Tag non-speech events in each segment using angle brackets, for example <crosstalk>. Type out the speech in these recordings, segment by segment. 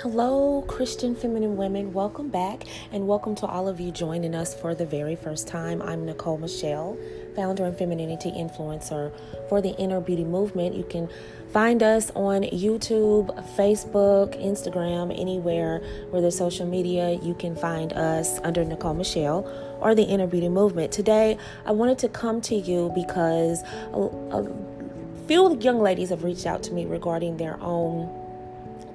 Hello, Christian feminine women. Welcome back, and welcome to all of you joining us for the very first time. I'm Nicole Michelle, founder and femininity influencer for the Inner Beauty Movement. You can find us on YouTube, Facebook, Instagram, anywhere where there's social media. You can find us under Nicole Michelle or the Inner Beauty Movement. Today, I wanted to come to you because a, a few young ladies have reached out to me regarding their own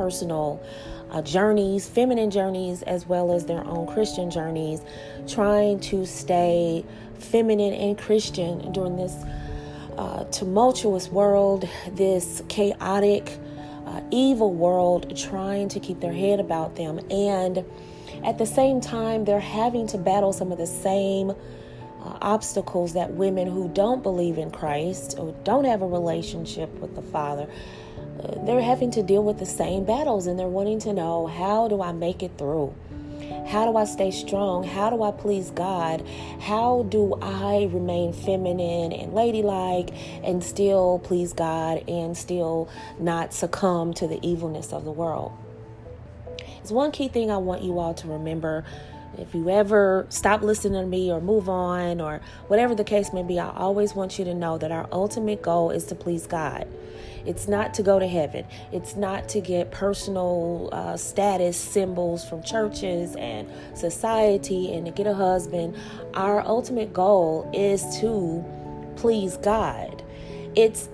personal uh, journeys, feminine journeys, as well as their own Christian journeys, trying to stay feminine and Christian during this uh, tumultuous world, this chaotic, uh, evil world, trying to keep their head about them. And at the same time, they're having to battle some of the same. Uh, obstacles that women who don't believe in Christ or don't have a relationship with the Father they're having to deal with the same battles and they're wanting to know how do I make it through? How do I stay strong? How do I please God? How do I remain feminine and ladylike and still please God and still not succumb to the evilness of the world? It's one key thing I want you all to remember. If you ever stop listening to me or move on or whatever the case may be, I always want you to know that our ultimate goal is to please God. It's not to go to heaven. It's not to get personal uh, status symbols from churches and society and to get a husband. Our ultimate goal is to please God. It's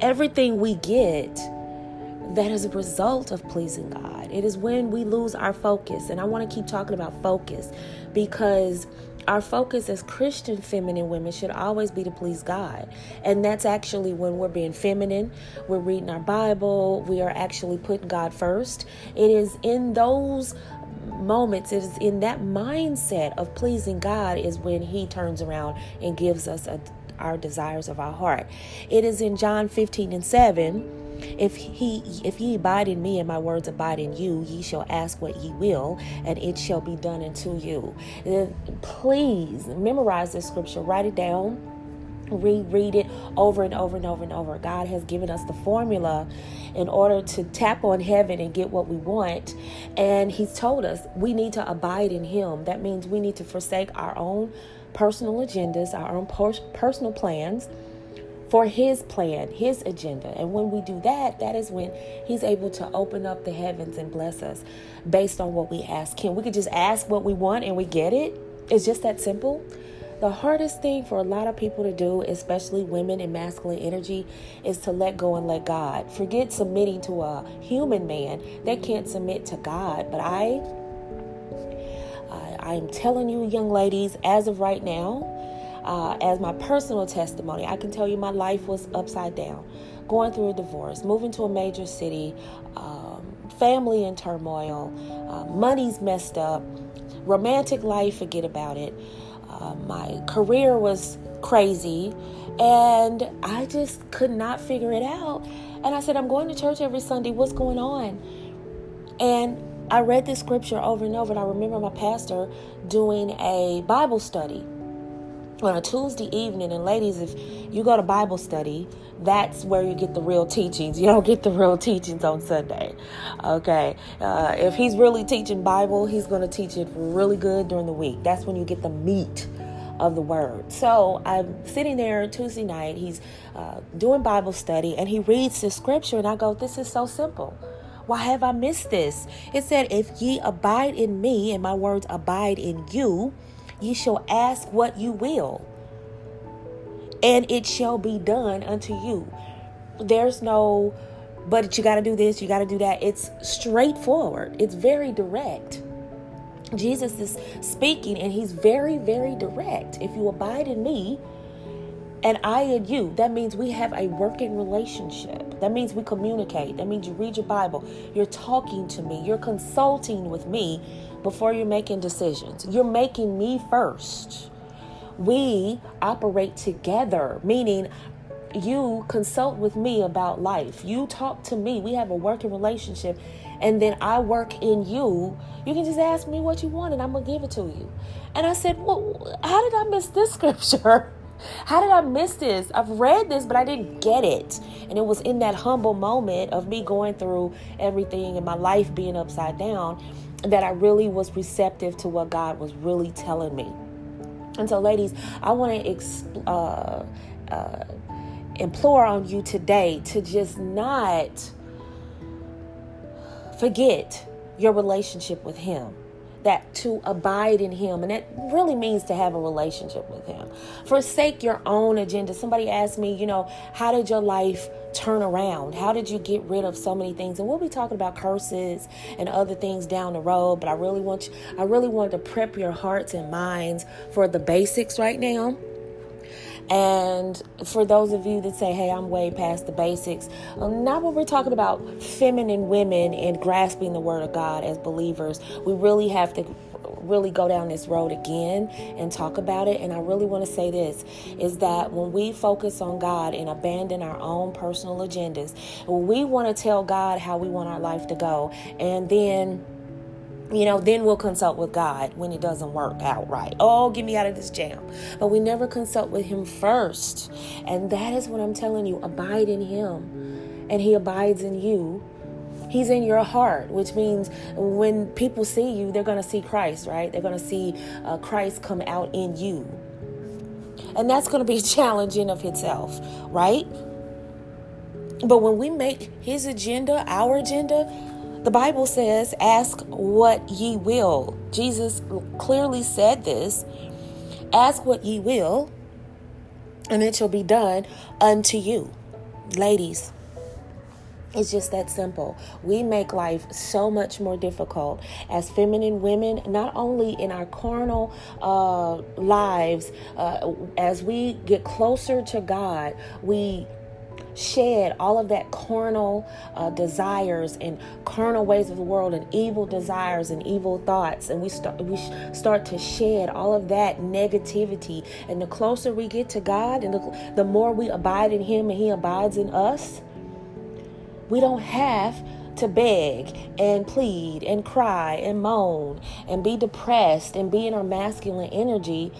everything we get that is a result of pleasing God. It is when we lose our focus. And I want to keep talking about focus because our focus as Christian feminine women should always be to please God. And that's actually when we're being feminine, we're reading our Bible, we are actually putting God first. It is in those moments, it is in that mindset of pleasing God, is when He turns around and gives us a, our desires of our heart. It is in John 15 and 7 if he if ye abide in me and my words abide in you, ye shall ask what ye will, and it shall be done unto you. Uh, please memorize this scripture, write it down reread it over and over and over and over. God has given us the formula in order to tap on heaven and get what we want. And He's told us we need to abide in Him. That means we need to forsake our own personal agendas, our own personal plans for his plan, his agenda. And when we do that, that is when he's able to open up the heavens and bless us based on what we ask him. We could just ask what we want and we get it. It's just that simple. The hardest thing for a lot of people to do, especially women in masculine energy, is to let go and let God. Forget submitting to a human man They can't submit to God. But I, I, I'm telling you, young ladies, as of right now, uh, as my personal testimony, I can tell you my life was upside down. Going through a divorce, moving to a major city, um, family in turmoil, uh, money's messed up, romantic life, forget about it. Uh, my career was crazy, and I just could not figure it out. And I said, I'm going to church every Sunday. What's going on? And I read this scripture over and over, and I remember my pastor doing a Bible study on a Tuesday evening. And ladies, if you go to Bible study, that's where you get the real teachings. You don't get the real teachings on Sunday. Okay. Uh, if he's really teaching Bible, he's going to teach it really good during the week. That's when you get the meat of the word. So I'm sitting there Tuesday night. He's uh, doing Bible study and he reads the scripture, and I go, This is so simple. Why have I missed this? It said, If ye abide in me and my words abide in you, ye shall ask what you will, and it shall be done unto you. There's no, but you got to do this, you got to do that. It's straightforward, it's very direct. Jesus is speaking, and he's very, very direct. If you abide in me, and I and you, that means we have a working relationship. That means we communicate. That means you read your Bible. You're talking to me. You're consulting with me before you're making decisions. You're making me first. We operate together, meaning you consult with me about life. You talk to me. We have a working relationship. And then I work in you. You can just ask me what you want and I'm to give it to you. And I said, Well, how did I miss this <laughs> scripture? How did I miss this? I've read this, but I didn't get it. And it was in that humble moment of me going through everything and my life being upside down that I really was receptive to what God was really telling me. And so, ladies, I want to exp- uh, uh, implore on you today to just not forget your relationship with Him that to abide in him and that really means to have a relationship with him. Forsake your own agenda. Somebody asked me you know how did your life turn around? How did you get rid of so many things? And we'll be talking about curses and other things down the road but i really want you i really want to prep your hearts and minds for the basics right now and for those of you that say, hey, I'm way past the basics, um, now when we're talking about feminine women and grasping the word of God as believers, we really have to really go down this road again and talk about it. And I really want to say this is that when we focus on God and abandon our own personal agendas, we want to tell God how we want our life to go. And then you know, then we'll consult with God when it doesn't work out right. Oh, get me out of this jam. But we never consult with Him first. And that is what I'm telling you abide in Him, and He abides in you. He's in your heart, which means when people see you, they're going to see Christ, right? They're going to see uh, Christ come out in you. And that's going to be <laughs> challenging of itself, right? But when we make his agenda our agenda, the Bible says, Ask what ye will. Jesus clearly said this Ask what ye will, and it shall be done unto you. Ladies, it's just that simple. We make life so much more difficult as feminine women, not only in our carnal uh, lives, uh, as we get closer to God, we shed all of that carnal uh, desires and carnal ways of the world and evil desires and evil thoughts. And we start we start to shed all of that negativity. And the closer we get to God and the, the more we abide in him and he abides in us we don't have to beg and plead and cry and moan and be depressed and be in our masculine energy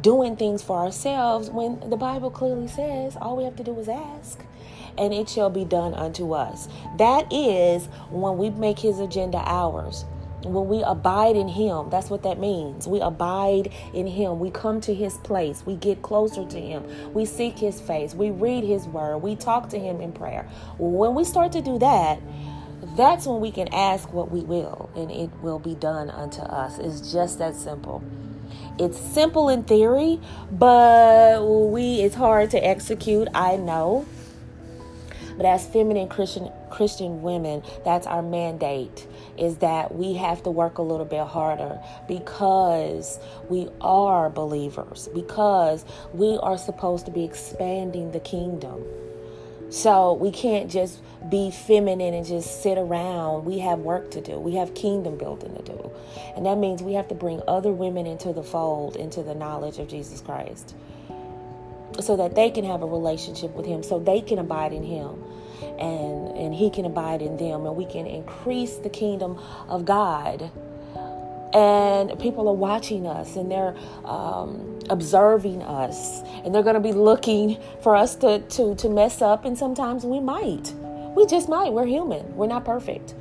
doing things for ourselves when the Bible clearly says all we have to do is ask and it shall be done unto us. That is when we make his agenda ours. When we abide in him, that's what that means. We abide in him. We come to his place. We get closer to him. We seek his face. We read his word. We talk to him in prayer. When we start to do that, that's when we can ask what we will and it will be done unto us. It's just that simple. It's simple in theory, but we it's hard to execute, I know. But as feminine Christian Christian women, that's our mandate is that we have to work a little bit harder because we are believers, because we are supposed to be expanding the kingdom. So we can't just be feminine and just sit around. We have work to do. We have kingdom building to do. And that means we have to bring other women into the fold, into the knowledge of Jesus Christ so that they can have a relationship with him so they can abide in him and and he can abide in them and we can increase the kingdom of god and people are watching us and they're um, observing us and they're going to be looking for us to, to to mess up and sometimes we might. We just might. We're human. We're not perfect.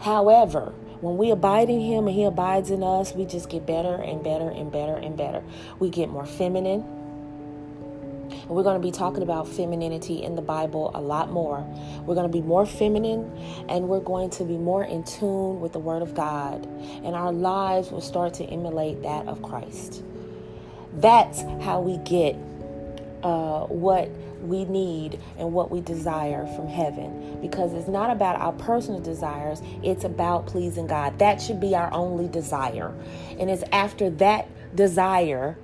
However when we abide in him and he abides in us we just get better and better and better and better. We get more feminine and we're going to be talking about femininity in the Bible a lot more. We're going to be more feminine and we're going to be more in tune with the Word of God. And our lives will start to emulate that of Christ. That's how we get uh, what we need and what we desire from heaven because it's not about our personal desires, it's about pleasing God. That should be our only desire. And it's after that desire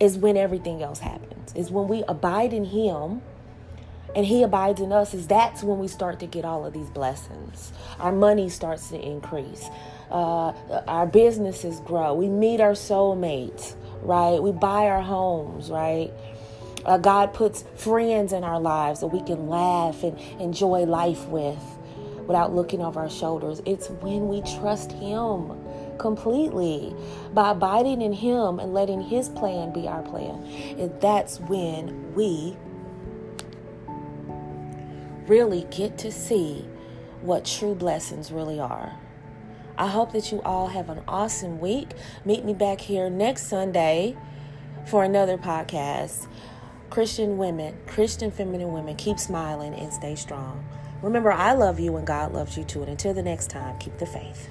is when everything else is when we abide in him and he abides in us is that's when we start to get all of these blessings. Our money starts to increase. Uh, our businesses grow. We meet our soulmates right? We buy our homes right? Uh, god puts friends in our lives that we can laugh and enjoy life with without looking over our shoulders. It's when we trust him completely by abiding in Him and letting His plan be our plan. And that's when we really get to see what true blessings really are. I hope that you all have an awesome week. Meet me back here next Sunday for another podcast. Christian women, Christian feminine women, keep smiling and stay strong. Remember, I love you and God loves you too. And until the next time, keep the faith.